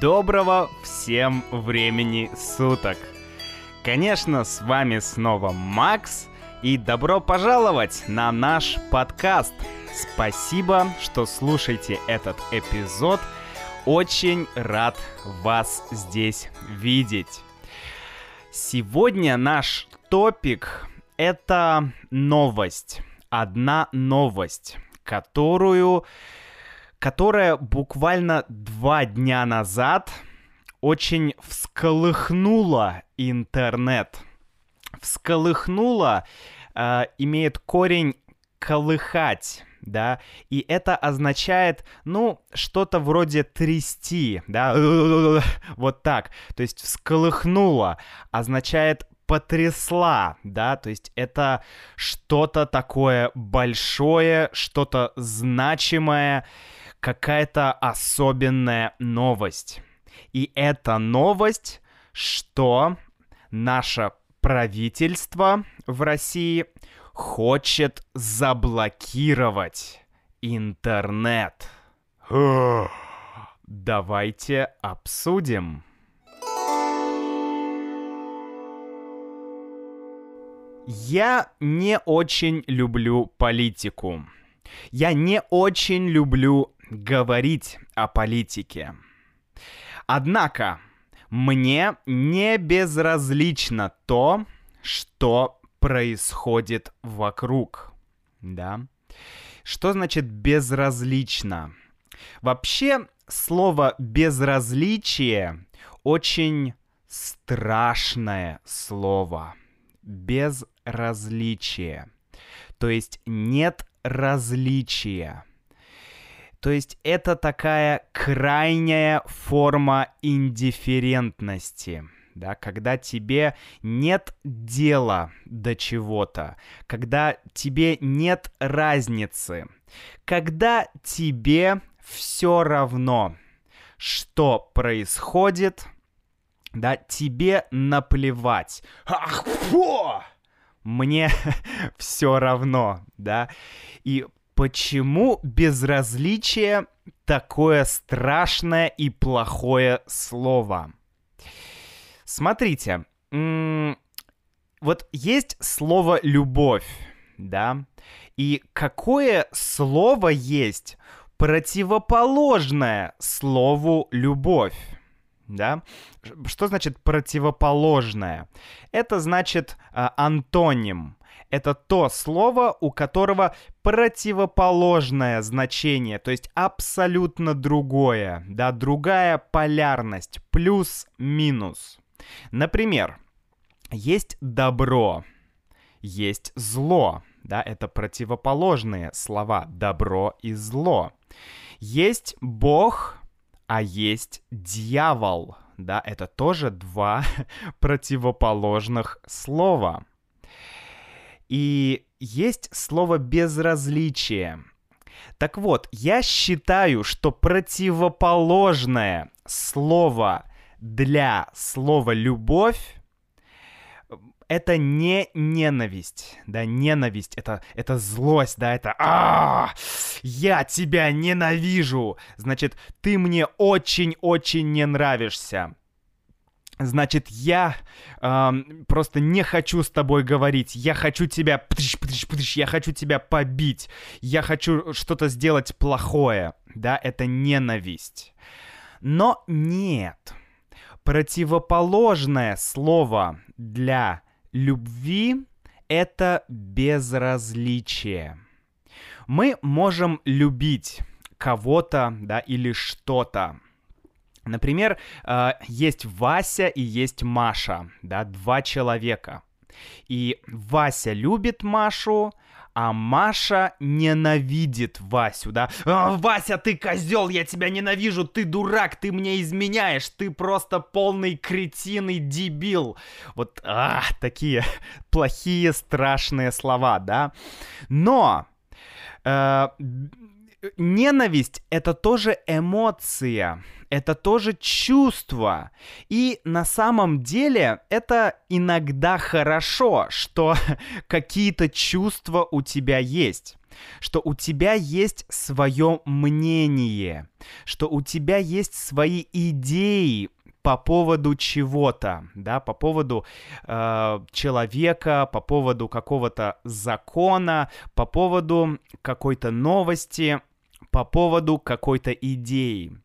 Доброго всем времени суток! Конечно, с вами снова Макс, и добро пожаловать на наш подкаст. Спасибо, что слушаете этот эпизод. Очень рад вас здесь видеть. Сегодня наш топик — это новость. Одна новость, которую которая буквально два дня назад очень всколыхнула интернет. Всколыхнула э, имеет корень колыхать, да, и это означает, ну, что-то вроде трясти, да, вот так, то есть всколыхнула означает потрясла, да, то есть это что-то такое большое, что-то значимое, какая-то особенная новость. И эта новость, что наше правительство в России хочет заблокировать интернет. Давайте обсудим. Я не очень люблю политику. Я не очень люблю говорить о политике. Однако, мне не безразлично то, что происходит вокруг. Да? Что значит безразлично? Вообще, слово безразличие очень страшное слово. Безразличие. То есть нет различия. То есть это такая крайняя форма индифферентности, да, когда тебе нет дела до чего-то, когда тебе нет разницы, когда тебе все равно, что происходит, да, тебе наплевать. Ах, фу! Мне все равно, да. И Почему безразличие такое страшное и плохое слово? Смотрите, вот есть слово любовь, да, и какое слово есть противоположное слову любовь? Да? Что значит противоположное? Это значит э, антоним это то слово, у которого противоположное значение, то есть абсолютно другое, да, другая полярность, плюс-минус. Например, есть добро, есть зло, да, это противоположные слова, добро и зло. Есть Бог, а есть дьявол, да, это тоже два противоположных слова. И есть слово безразличие. Так вот, я считаю, что противоположное слово для слова любовь это не ненависть, да, ненависть, это, это злость, да, это а, я тебя ненавижу, значит, ты мне очень-очень не нравишься значит, я э, просто не хочу с тобой говорить, я хочу тебя, я хочу тебя побить, я хочу что-то сделать плохое, да, это ненависть. Но нет, противоположное слово для любви — это безразличие. Мы можем любить кого-то, да, или что-то, Например, э, есть Вася и есть Маша, да, два человека. И Вася любит Машу, а Маша ненавидит Васю, да? «А, Вася, ты козел, я тебя ненавижу, ты дурак, ты мне изменяешь, ты просто полный кретин и дебил. Вот, а, такие плохие, страшные слова, да? Но э, ненависть — это тоже эмоция, это тоже чувство. И на самом деле это иногда хорошо, что какие-то чувства у тебя есть что у тебя есть свое мнение, что у тебя есть свои идеи по поводу чего-то, да, по поводу э, человека, по поводу какого-то закона, по поводу какой-то новости, по поводу какой-то идеи.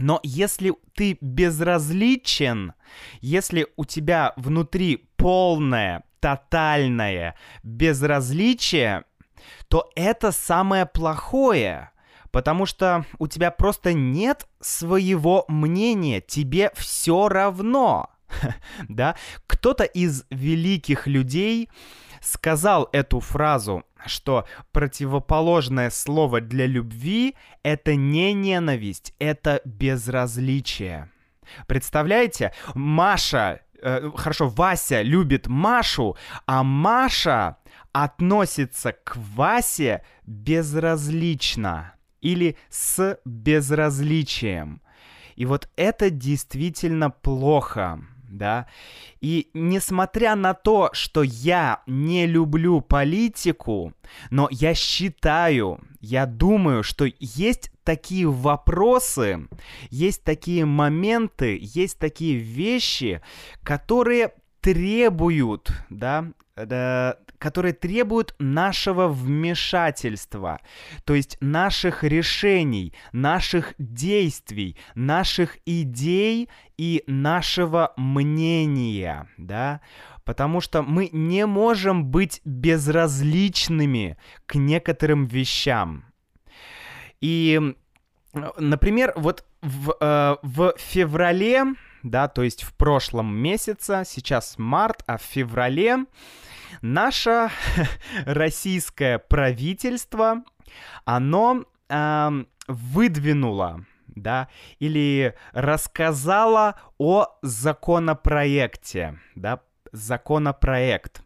Но если ты безразличен, если у тебя внутри полное, тотальное безразличие, то это самое плохое, потому что у тебя просто нет своего мнения, тебе все равно. да? Кто-то из великих людей сказал эту фразу, что противоположное слово для любви — это не ненависть, это безразличие. Представляете, Маша, э, хорошо, Вася любит Машу, а Маша относится к Васе безразлично или с безразличием. И вот это действительно плохо да. И несмотря на то, что я не люблю политику, но я считаю, я думаю, что есть такие вопросы, есть такие моменты, есть такие вещи, которые требуют, да, которые требуют нашего вмешательства, то есть наших решений, наших действий, наших идей и нашего мнения, да, потому что мы не можем быть безразличными к некоторым вещам. И, например, вот в, э, в феврале, да, то есть в прошлом месяце, сейчас март, а в феврале наше российское правительство, оно э, выдвинуло да, или рассказала о законопроекте, да, законопроект.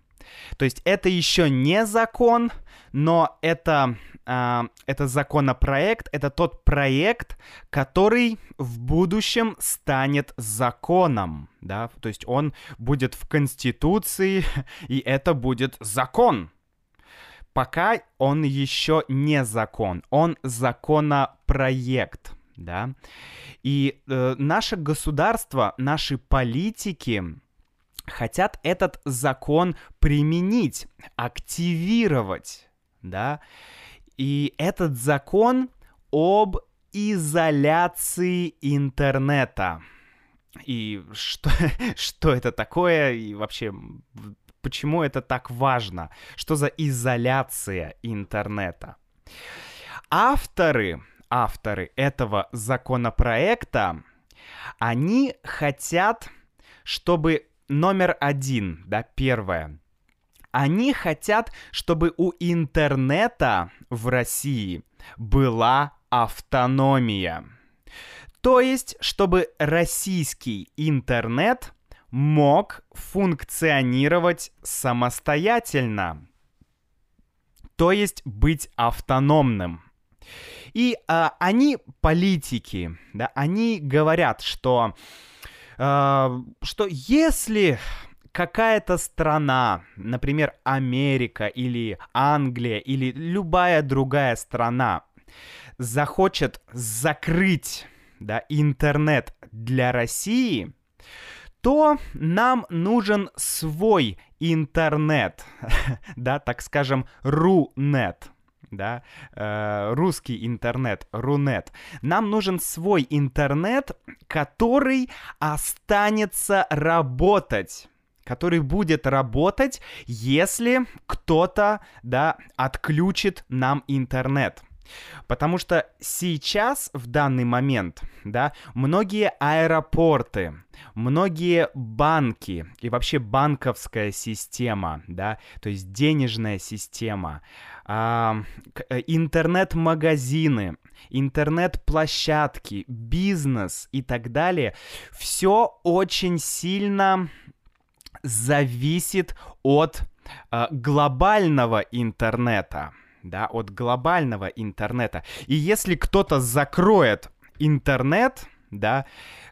То есть это еще не закон, но это, э, это законопроект, это тот проект, который в будущем станет законом, да, то есть он будет в Конституции, и это будет закон. Пока он еще не закон, он законопроект, да. И э, наше государство, наши политики, хотят этот закон применить, активировать, да, и этот закон об изоляции интернета. И что, что это такое, и вообще, почему это так важно? Что за изоляция интернета? Авторы, авторы этого законопроекта, они хотят, чтобы номер один, да, первое. Они хотят, чтобы у интернета в России была автономия. То есть, чтобы российский интернет мог функционировать самостоятельно. То есть быть автономным. И а, они политики, да, они говорят, что что если какая-то страна, например, Америка или Англия или любая другая страна, захочет закрыть да, интернет для России, то нам нужен свой интернет, да, так скажем, Рунет да, э, русский интернет, Рунет. Нам нужен свой интернет, который останется работать который будет работать, если кто-то, да, отключит нам интернет. Потому что сейчас, в данный момент, да, многие аэропорты, многие банки и вообще банковская система, да, то есть денежная система, а, э, интернет-магазины, интернет-площадки, бизнес и так далее, все очень сильно зависит от а, глобального интернета да, от глобального интернета. И если кто-то закроет интернет, да,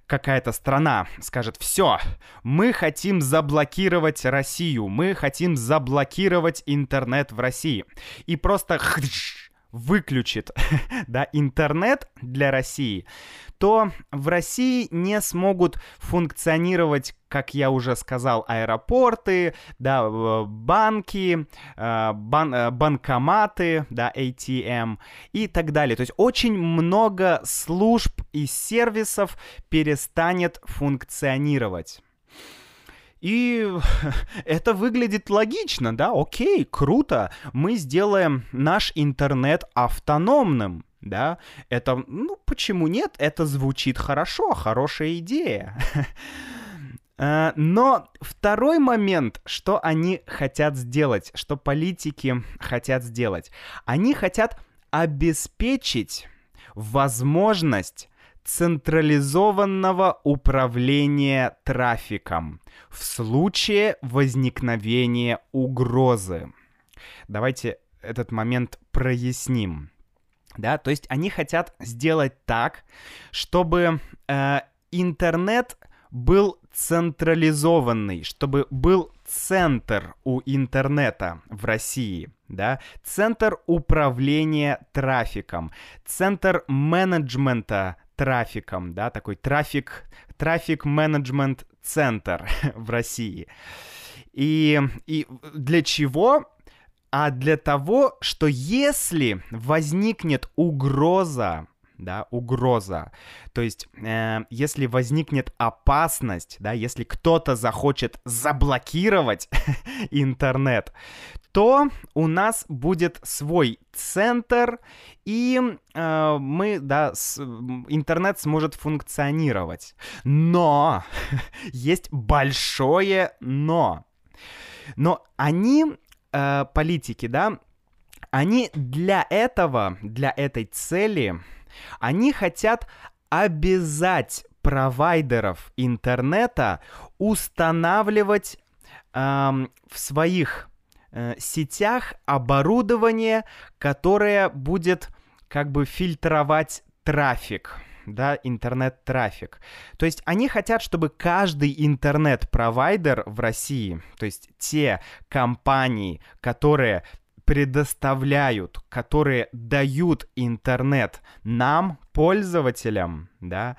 какая-то страна скажет, все, мы хотим заблокировать Россию, мы хотим заблокировать интернет в России. И просто выключит да, интернет для России, то в России не смогут функционировать, как я уже сказал, аэропорты, да, банки, э, бан э, банкоматы, да, ATM и так далее. То есть очень много служб и сервисов перестанет функционировать. И это выглядит логично, да, окей, круто, мы сделаем наш интернет автономным, да, это, ну, почему нет, это звучит хорошо, хорошая идея. Э, но второй момент, что они хотят сделать, что политики хотят сделать, они хотят обеспечить возможность централизованного управления трафиком в случае возникновения угрозы. Давайте этот момент проясним. Да, то есть они хотят сделать так, чтобы э, интернет был централизованный, чтобы был центр у интернета в России, да, центр управления трафиком, центр менеджмента трафиком, да, такой трафик, трафик менеджмент центр в России. И, и для чего? А для того, что если возникнет угроза, да, угроза, то есть э, если возникнет опасность, да, если кто-то захочет заблокировать интернет, то у нас будет свой центр, и э, мы, да, с, интернет сможет функционировать. Но есть большое но. Но они, э, политики, да, они для этого, для этой цели, они хотят обязать провайдеров интернета устанавливать эм, в своих э, сетях оборудование, которое будет как бы фильтровать трафик да, интернет-трафик. То есть они хотят, чтобы каждый интернет-провайдер в России, то есть те компании, которые предоставляют, которые дают интернет нам, пользователям, да,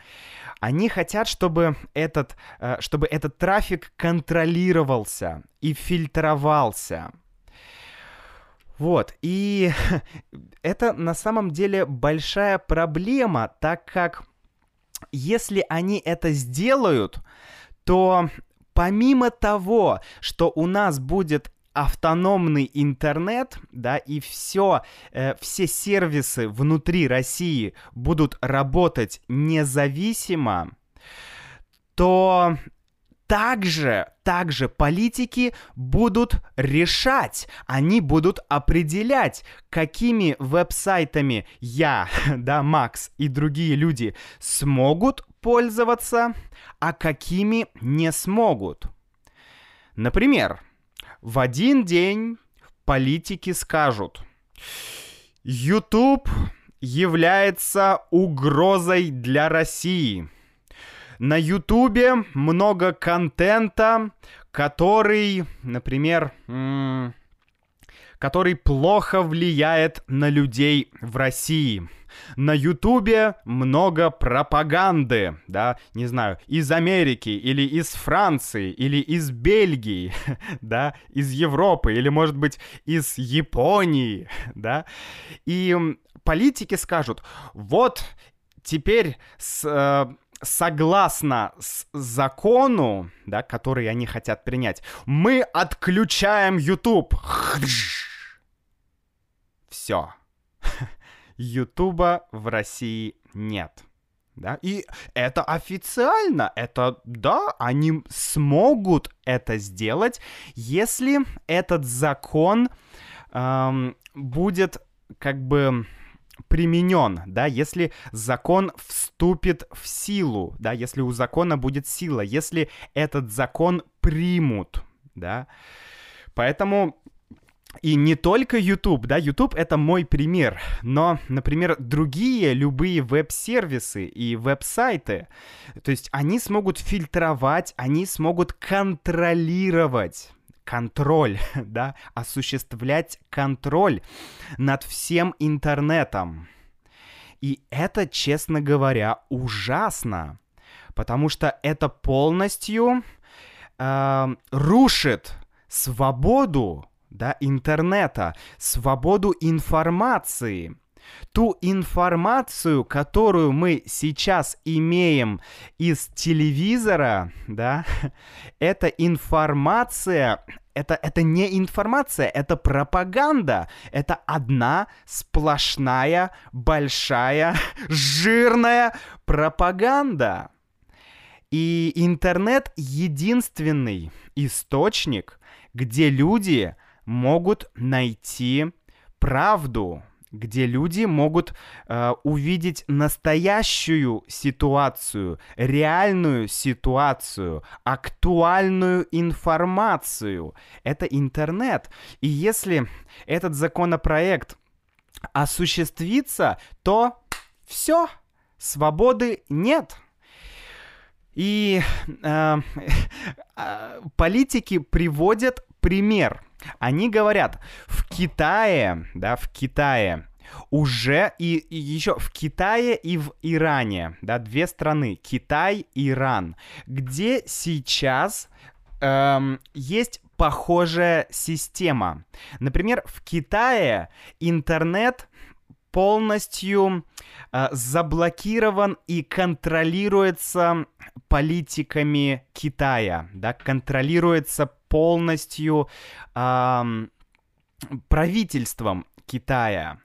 они хотят, чтобы этот, э, чтобы этот трафик контролировался и фильтровался. Вот, и это на самом деле большая проблема, так как если они это сделают, то помимо того, что у нас будет автономный интернет, да, и все, э, все сервисы внутри России будут работать независимо, то также, также политики будут решать, они будут определять, какими веб-сайтами я, да, Макс и другие люди смогут пользоваться, а какими не смогут. Например, в один день политики скажут, YouTube является угрозой для России – на Ютубе много контента, который, например, который плохо влияет на людей в России. На Ютубе много пропаганды, да, не знаю, из Америки или из Франции или из Бельгии, да, из Европы или, может быть, из Японии, да. И политики скажут, вот теперь с, э, согласно с закону, да, который они хотят принять, мы отключаем YouTube. Все. Ютуба в России нет. Да? И это официально, это, да, они смогут это сделать, если этот закон эм, будет как бы применен, да, если закон вступит в силу, да, если у закона будет сила, если этот закон примут, да. Поэтому и не только YouTube, да, YouTube это мой пример, но, например, другие любые веб-сервисы и веб-сайты, то есть они смогут фильтровать, они смогут контролировать контроль, да, осуществлять контроль над всем интернетом. И это, честно говоря, ужасно, потому что это полностью э, рушит свободу да, интернета, свободу информации. Ту информацию, которую мы сейчас имеем из телевизора, да, эта информация, это, это не информация, это пропаганда. Это одна сплошная, большая, жирная пропаганда. И интернет единственный источник, где люди могут найти правду, где люди могут э, увидеть настоящую ситуацию, реальную ситуацию, актуальную информацию. Это интернет. И если этот законопроект осуществится, то все, свободы нет. И э, э, политики приводят пример – они говорят, в Китае, да, в Китае уже и, и еще в Китае и в Иране, да, две страны, Китай Иран, где сейчас эм, есть похожая система. Например, в Китае интернет полностью э, заблокирован и контролируется политиками Китая, да, контролируется полностью э, правительством Китая.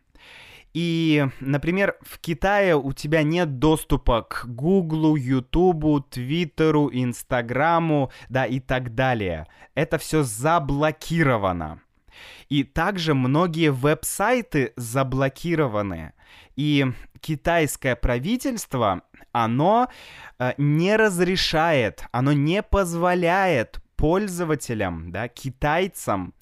И, например, в Китае у тебя нет доступа к Гуглу, Ютубу, Твиттеру, Инстаграму, да, и так далее. Это все заблокировано. И также многие веб-сайты заблокированы. И китайское правительство, оно э, не разрешает, оно не позволяет пользователям, да, китайцам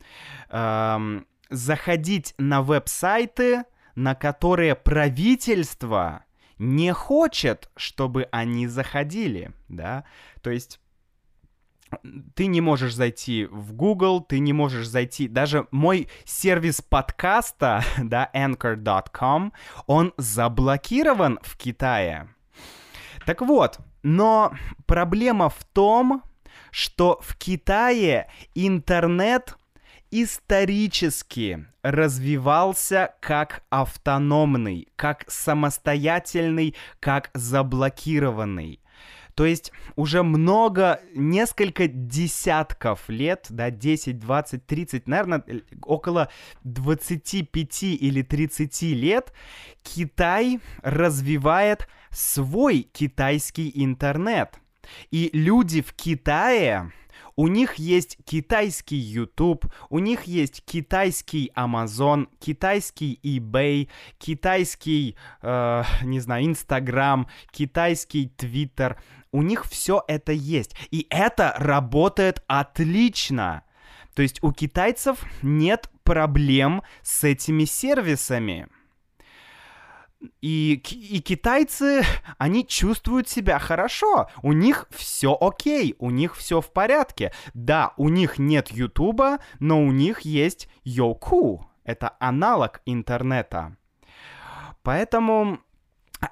э, заходить на веб-сайты, на которые правительство не хочет, чтобы они заходили, да, то есть ты не можешь зайти в Google, ты не можешь зайти, даже мой сервис подкаста, да, anchor.com, он заблокирован в Китае. Так вот, но проблема в том, что в Китае интернет исторически развивался как автономный, как самостоятельный, как заблокированный. То есть уже много, несколько десятков лет, да, 10, 20, 30, наверное, около 25 или 30 лет Китай развивает свой китайский интернет. И люди в Китае, у них есть китайский YouTube, у них есть китайский Amazon, китайский eBay, китайский, э, не знаю, Instagram, китайский Twitter. У них все это есть. И это работает отлично. То есть у китайцев нет проблем с этими сервисами. И, и китайцы, они чувствуют себя хорошо. У них все окей, у них все в порядке. Да, у них нет Ютуба, но у них есть Йоку. Это аналог интернета. Поэтому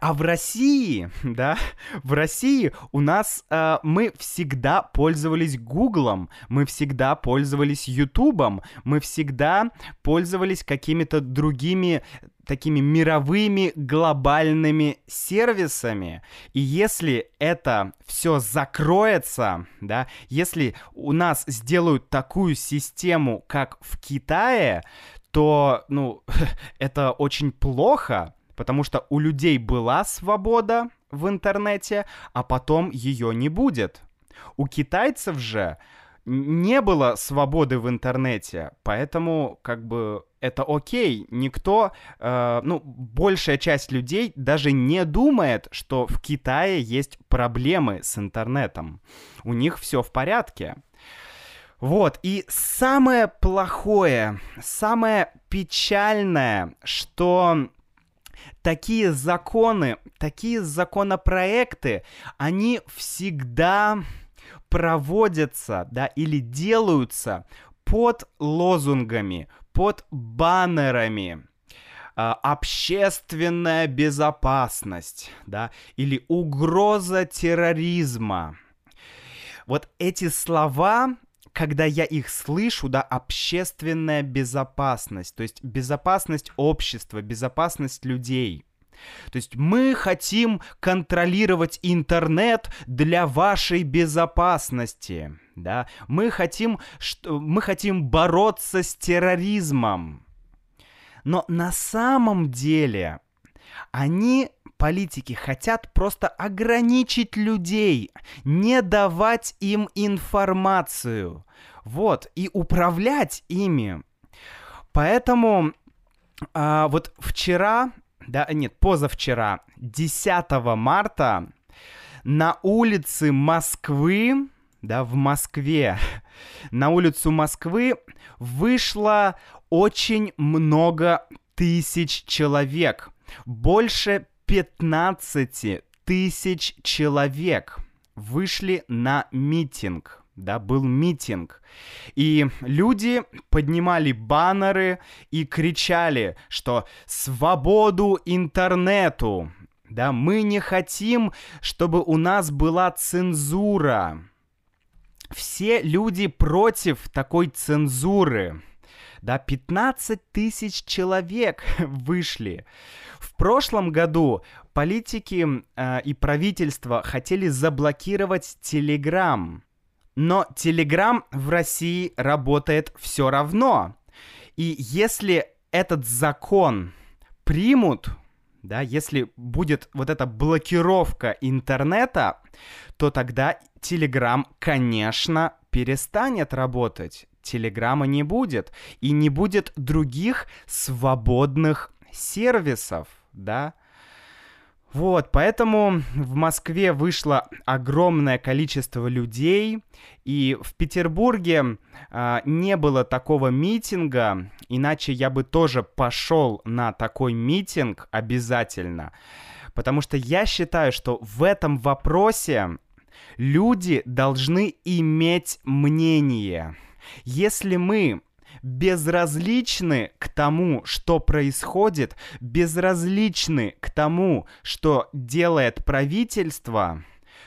а в России, да, в России у нас э, мы всегда пользовались Гуглом, мы всегда пользовались Ютубом, мы всегда пользовались какими-то другими такими мировыми глобальными сервисами. И если это все закроется, да, если у нас сделают такую систему, как в Китае, то, ну, это очень плохо, потому что у людей была свобода в интернете, а потом ее не будет. У китайцев же не было свободы в интернете, поэтому как бы это окей. Никто, э, ну, большая часть людей даже не думает, что в Китае есть проблемы с интернетом. У них все в порядке. Вот, и самое плохое, самое печальное, что такие законы, такие законопроекты, они всегда проводятся, да, или делаются под лозунгами, под баннерами. А, общественная безопасность, да, или угроза терроризма. Вот эти слова, когда я их слышу, да, общественная безопасность, то есть безопасность общества, безопасность людей. То есть мы хотим контролировать интернет для вашей безопасности, да. Мы хотим, что, мы хотим бороться с терроризмом. Но на самом деле они политики хотят просто ограничить людей, не давать им информацию. Вот, и управлять ими. Поэтому а, вот вчера, да, нет, позавчера, 10 марта, на улице Москвы, да, в Москве, на улицу Москвы вышло очень много тысяч человек. Больше 15 тысяч человек вышли на митинг. Да, был митинг. И люди поднимали баннеры и кричали, что «Свободу интернету!» Да, мы не хотим, чтобы у нас была цензура. Все люди против такой цензуры. Да, 15 тысяч человек вышли. В прошлом году политики э, и правительство хотели заблокировать Telegram. Но Telegram в России работает все равно. И если этот закон примут, да, если будет вот эта блокировка интернета, то тогда Telegram, конечно, перестанет работать. Телеграма не будет. И не будет других свободных сервисов, да. Вот, поэтому в Москве вышло огромное количество людей, и в Петербурге э, не было такого митинга, иначе я бы тоже пошел на такой митинг обязательно, потому что я считаю, что в этом вопросе люди должны иметь мнение. Если мы безразличны к тому, что происходит, безразличны к тому, что делает правительство,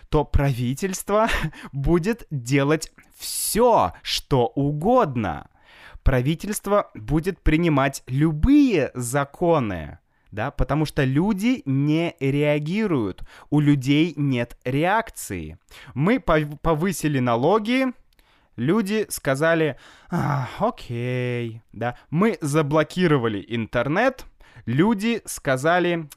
то правительство будет делать все, что угодно. Правительство будет принимать любые законы, да, потому что люди не реагируют, у людей нет реакции. Мы повысили налоги, люди сказали, а, окей, да, мы заблокировали интернет, люди сказали,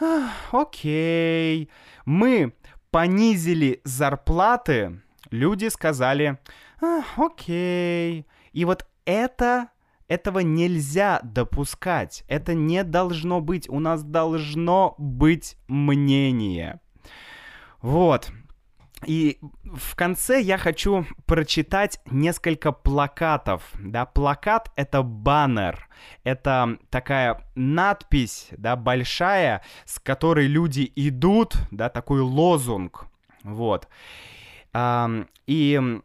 а, окей, мы понизили зарплаты, люди сказали, а, окей, и вот это этого нельзя допускать. Это не должно быть. У нас должно быть мнение. Вот. И в конце я хочу прочитать несколько плакатов. Да, плакат — это баннер. Это такая надпись, да, большая, с которой люди идут, да, такой лозунг. Вот. И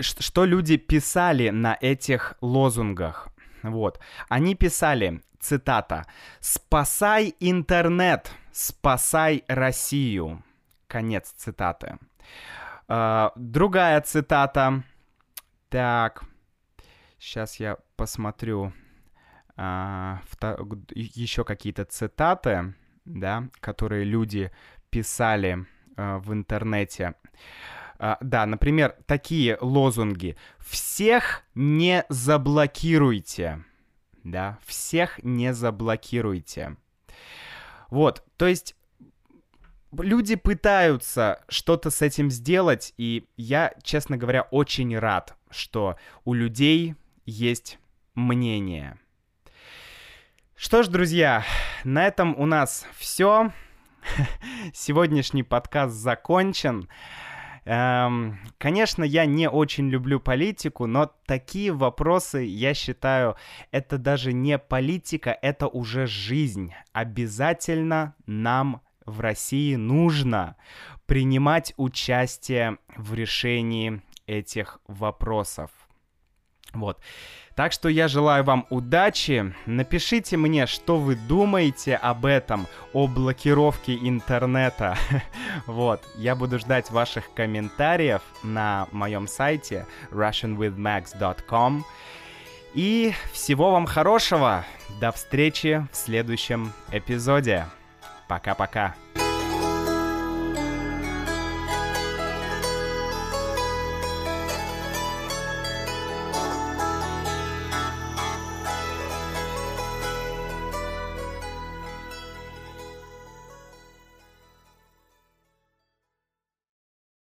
что люди писали на этих лозунгах? Вот. Они писали, цитата, «Спасай интернет, спасай Россию». Конец цитаты. Uh, другая цитата. Так, сейчас я посмотрю uh, еще какие-то цитаты, да, которые люди писали uh, в интернете. Да, например, такие лозунги. Всех не заблокируйте. Да, всех не заблокируйте. Вот, то есть люди пытаются что-то с этим сделать, и я, честно говоря, очень рад, что у людей есть мнение. Что ж, друзья, на этом у нас все. Сегодняшний подкаст закончен. Эм, конечно, я не очень люблю политику, но такие вопросы, я считаю, это даже не политика, это уже жизнь. Обязательно нам в России нужно принимать участие в решении этих вопросов. Вот. Так что я желаю вам удачи. Напишите мне, что вы думаете об этом, о блокировке интернета. вот, я буду ждать ваших комментариев на моем сайте russianwithmax.com. И всего вам хорошего. До встречи в следующем эпизоде. Пока-пока.